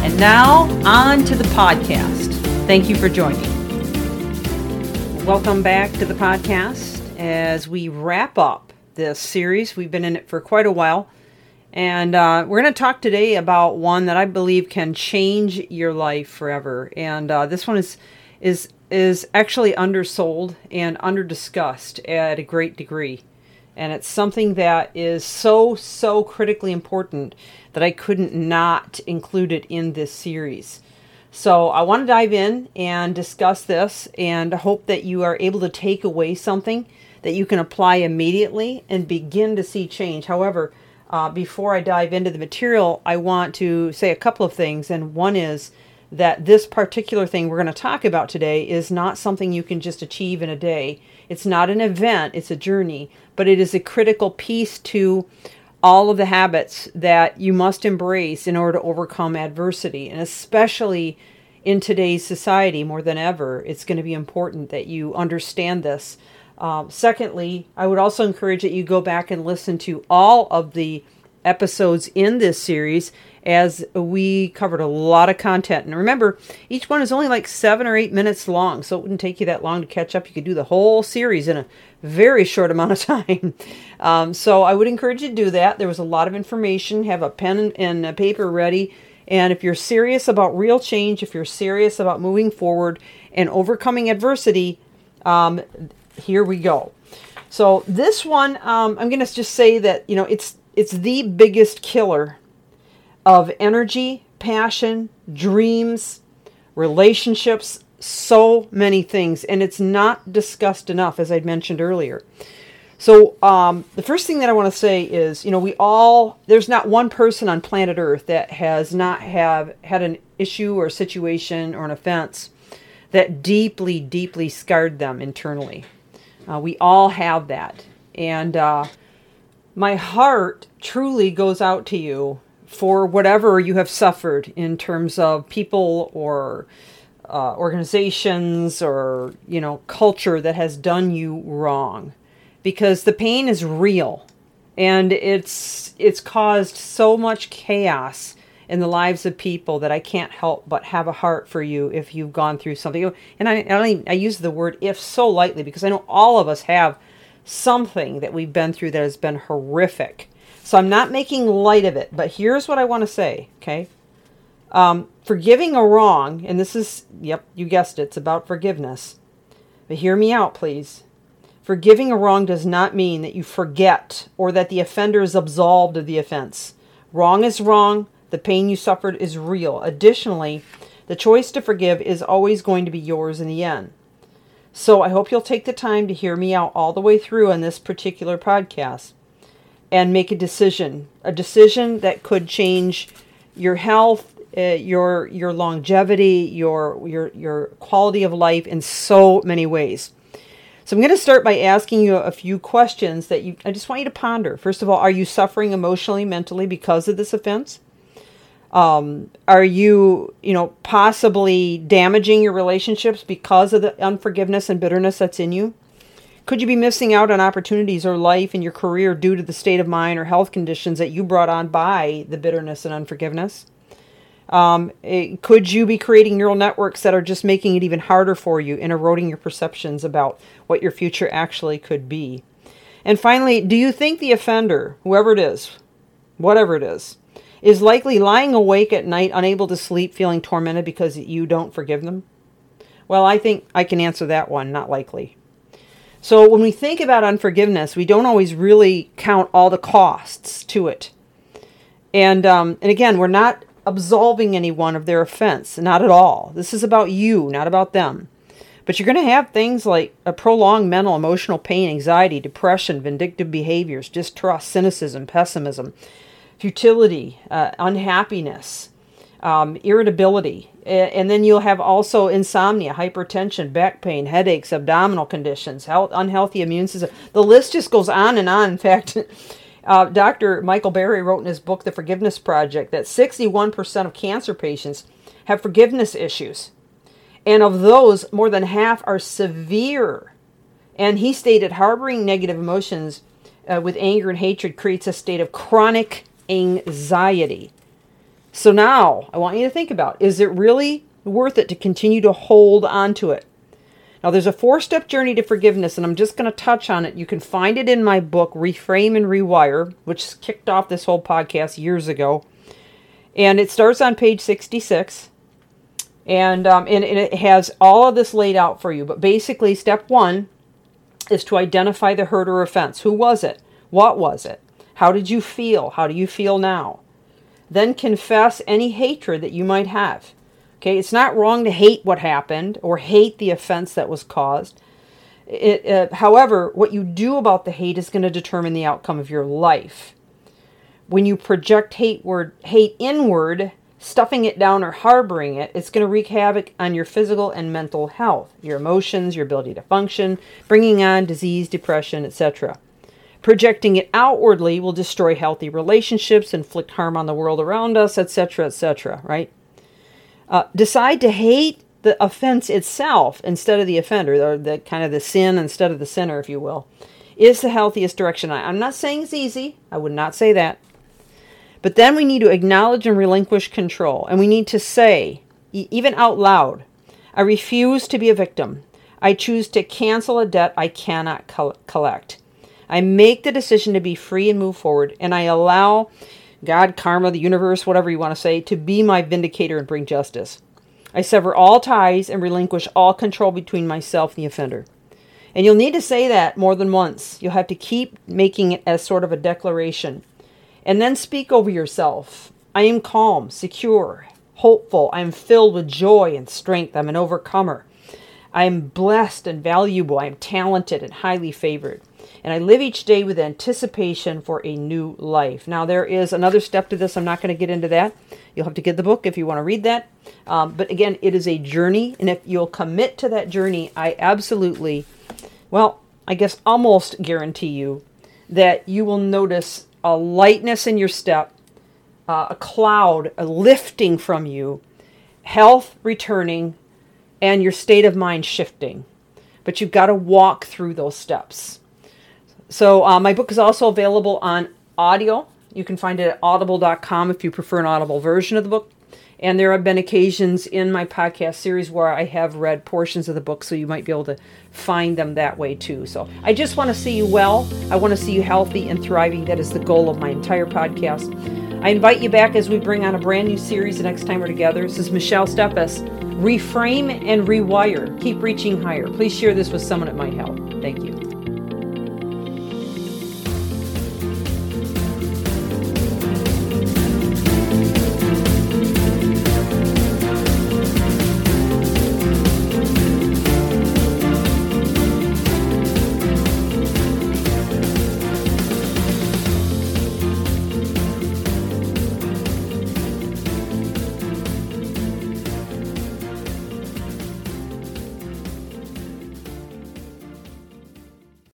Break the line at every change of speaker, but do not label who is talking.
And now, on to the podcast. Thank you for joining. Welcome back to the podcast as we wrap up this series. We've been in it for quite a while. And uh, we're going to talk today about one that I believe can change your life forever. And uh, this one is is is actually undersold and underdiscussed at a great degree. And it's something that is so, so critically important that I couldn't not include it in this series. So I want to dive in and discuss this and hope that you are able to take away something that you can apply immediately and begin to see change. However, uh, before I dive into the material, I want to say a couple of things. And one is that this particular thing we're going to talk about today is not something you can just achieve in a day. It's not an event, it's a journey, but it is a critical piece to all of the habits that you must embrace in order to overcome adversity. And especially in today's society, more than ever, it's going to be important that you understand this. Um, secondly, I would also encourage that you go back and listen to all of the episodes in this series as we covered a lot of content. And remember, each one is only like seven or eight minutes long, so it wouldn't take you that long to catch up. You could do the whole series in a very short amount of time. Um, so I would encourage you to do that. There was a lot of information. Have a pen and a paper ready. And if you're serious about real change, if you're serious about moving forward and overcoming adversity, um, here we go. So this one, um, I'm going to just say that you know it's it's the biggest killer of energy, passion, dreams, relationships, so many things, and it's not discussed enough, as I mentioned earlier. So, um, the first thing that I want to say is, you know, we all there's not one person on planet Earth that has not have had an issue or situation or an offense that deeply, deeply scarred them internally. Uh, we all have that, and uh, my heart truly goes out to you for whatever you have suffered in terms of people or uh, organizations or you know culture that has done you wrong because the pain is real and it's it's caused so much chaos in the lives of people that I can't help but have a heart for you if you've gone through something. And I, I, only, I use the word if so lightly because I know all of us have something that we've been through that has been horrific. So I'm not making light of it, but here's what I want to say, okay? Um, forgiving a wrong, and this is, yep, you guessed it, it's about forgiveness. But hear me out, please. Forgiving a wrong does not mean that you forget or that the offender is absolved of the offense. Wrong is wrong. The pain you suffered is real. Additionally, the choice to forgive is always going to be yours in the end. So I hope you'll take the time to hear me out all the way through on this particular podcast and make a decision, a decision that could change your health, uh, your your longevity, your your your quality of life in so many ways. So I'm going to start by asking you a few questions that you I just want you to ponder. First of all, are you suffering emotionally, mentally because of this offense? Um, are you, you know, possibly damaging your relationships because of the unforgiveness and bitterness that's in you? Could you be missing out on opportunities or life in your career due to the state of mind or health conditions that you brought on by the bitterness and unforgiveness? Um, it, could you be creating neural networks that are just making it even harder for you and eroding your perceptions about what your future actually could be? And finally, do you think the offender, whoever it is, whatever it is, is likely lying awake at night, unable to sleep, feeling tormented because you don't forgive them? Well, I think I can answer that one, not likely. So when we think about unforgiveness, we don't always really count all the costs to it. And um, and again, we're not absolving anyone of their offense, not at all. This is about you, not about them. But you're going to have things like a prolonged mental emotional pain, anxiety, depression, vindictive behaviors, distrust, cynicism, pessimism, futility, uh, unhappiness, um, irritability, and then you'll have also insomnia, hypertension, back pain, headaches, abdominal conditions, health, unhealthy immune system. The list just goes on and on. In fact, uh, Dr. Michael Barry wrote in his book, The Forgiveness Project, that 61% of cancer patients have forgiveness issues. And of those, more than half are severe. And he stated harboring negative emotions uh, with anger and hatred creates a state of chronic anxiety. So now I want you to think about is it really worth it to continue to hold on to it? Now, there's a four step journey to forgiveness, and I'm just going to touch on it. You can find it in my book, Reframe and Rewire, which kicked off this whole podcast years ago. And it starts on page 66. And, um, and, and it has all of this laid out for you. But basically, step one is to identify the hurt or offense. Who was it? What was it? How did you feel? How do you feel now? Then confess any hatred that you might have. Okay, it's not wrong to hate what happened or hate the offense that was caused. It, uh, however, what you do about the hate is going to determine the outcome of your life. When you project hate word hate inward, stuffing it down or harboring it, it's going to wreak havoc on your physical and mental health, your emotions, your ability to function, bringing on disease, depression, etc. Projecting it outwardly will destroy healthy relationships, inflict harm on the world around us, etc., etc., right? Uh, decide to hate the offense itself instead of the offender, or the kind of the sin instead of the sinner, if you will, is the healthiest direction. I, I'm not saying it's easy. I would not say that. But then we need to acknowledge and relinquish control. And we need to say, even out loud, I refuse to be a victim. I choose to cancel a debt I cannot collect. I make the decision to be free and move forward, and I allow God, karma, the universe, whatever you want to say, to be my vindicator and bring justice. I sever all ties and relinquish all control between myself and the offender. And you'll need to say that more than once. You'll have to keep making it as sort of a declaration. And then speak over yourself. I am calm, secure, hopeful. I am filled with joy and strength. I'm an overcomer. I am blessed and valuable. I am talented and highly favored and I live each day with anticipation for a new life. Now, there is another step to this. I'm not going to get into that. You'll have to get the book if you want to read that. Um, but again, it is a journey, and if you'll commit to that journey, I absolutely, well, I guess almost guarantee you that you will notice a lightness in your step, uh, a cloud, a lifting from you, health returning, and your state of mind shifting. But you've got to walk through those steps. So uh, my book is also available on audio. You can find it at audible.com if you prefer an audible version of the book. And there have been occasions in my podcast series where I have read portions of the book, so you might be able to find them that way too. So I just want to see you well. I want to see you healthy and thriving. That is the goal of my entire podcast. I invite you back as we bring on a brand new series the next time we're together. This is Michelle Steppas. Reframe and rewire. Keep reaching higher. Please share this with someone it might help. Thank you.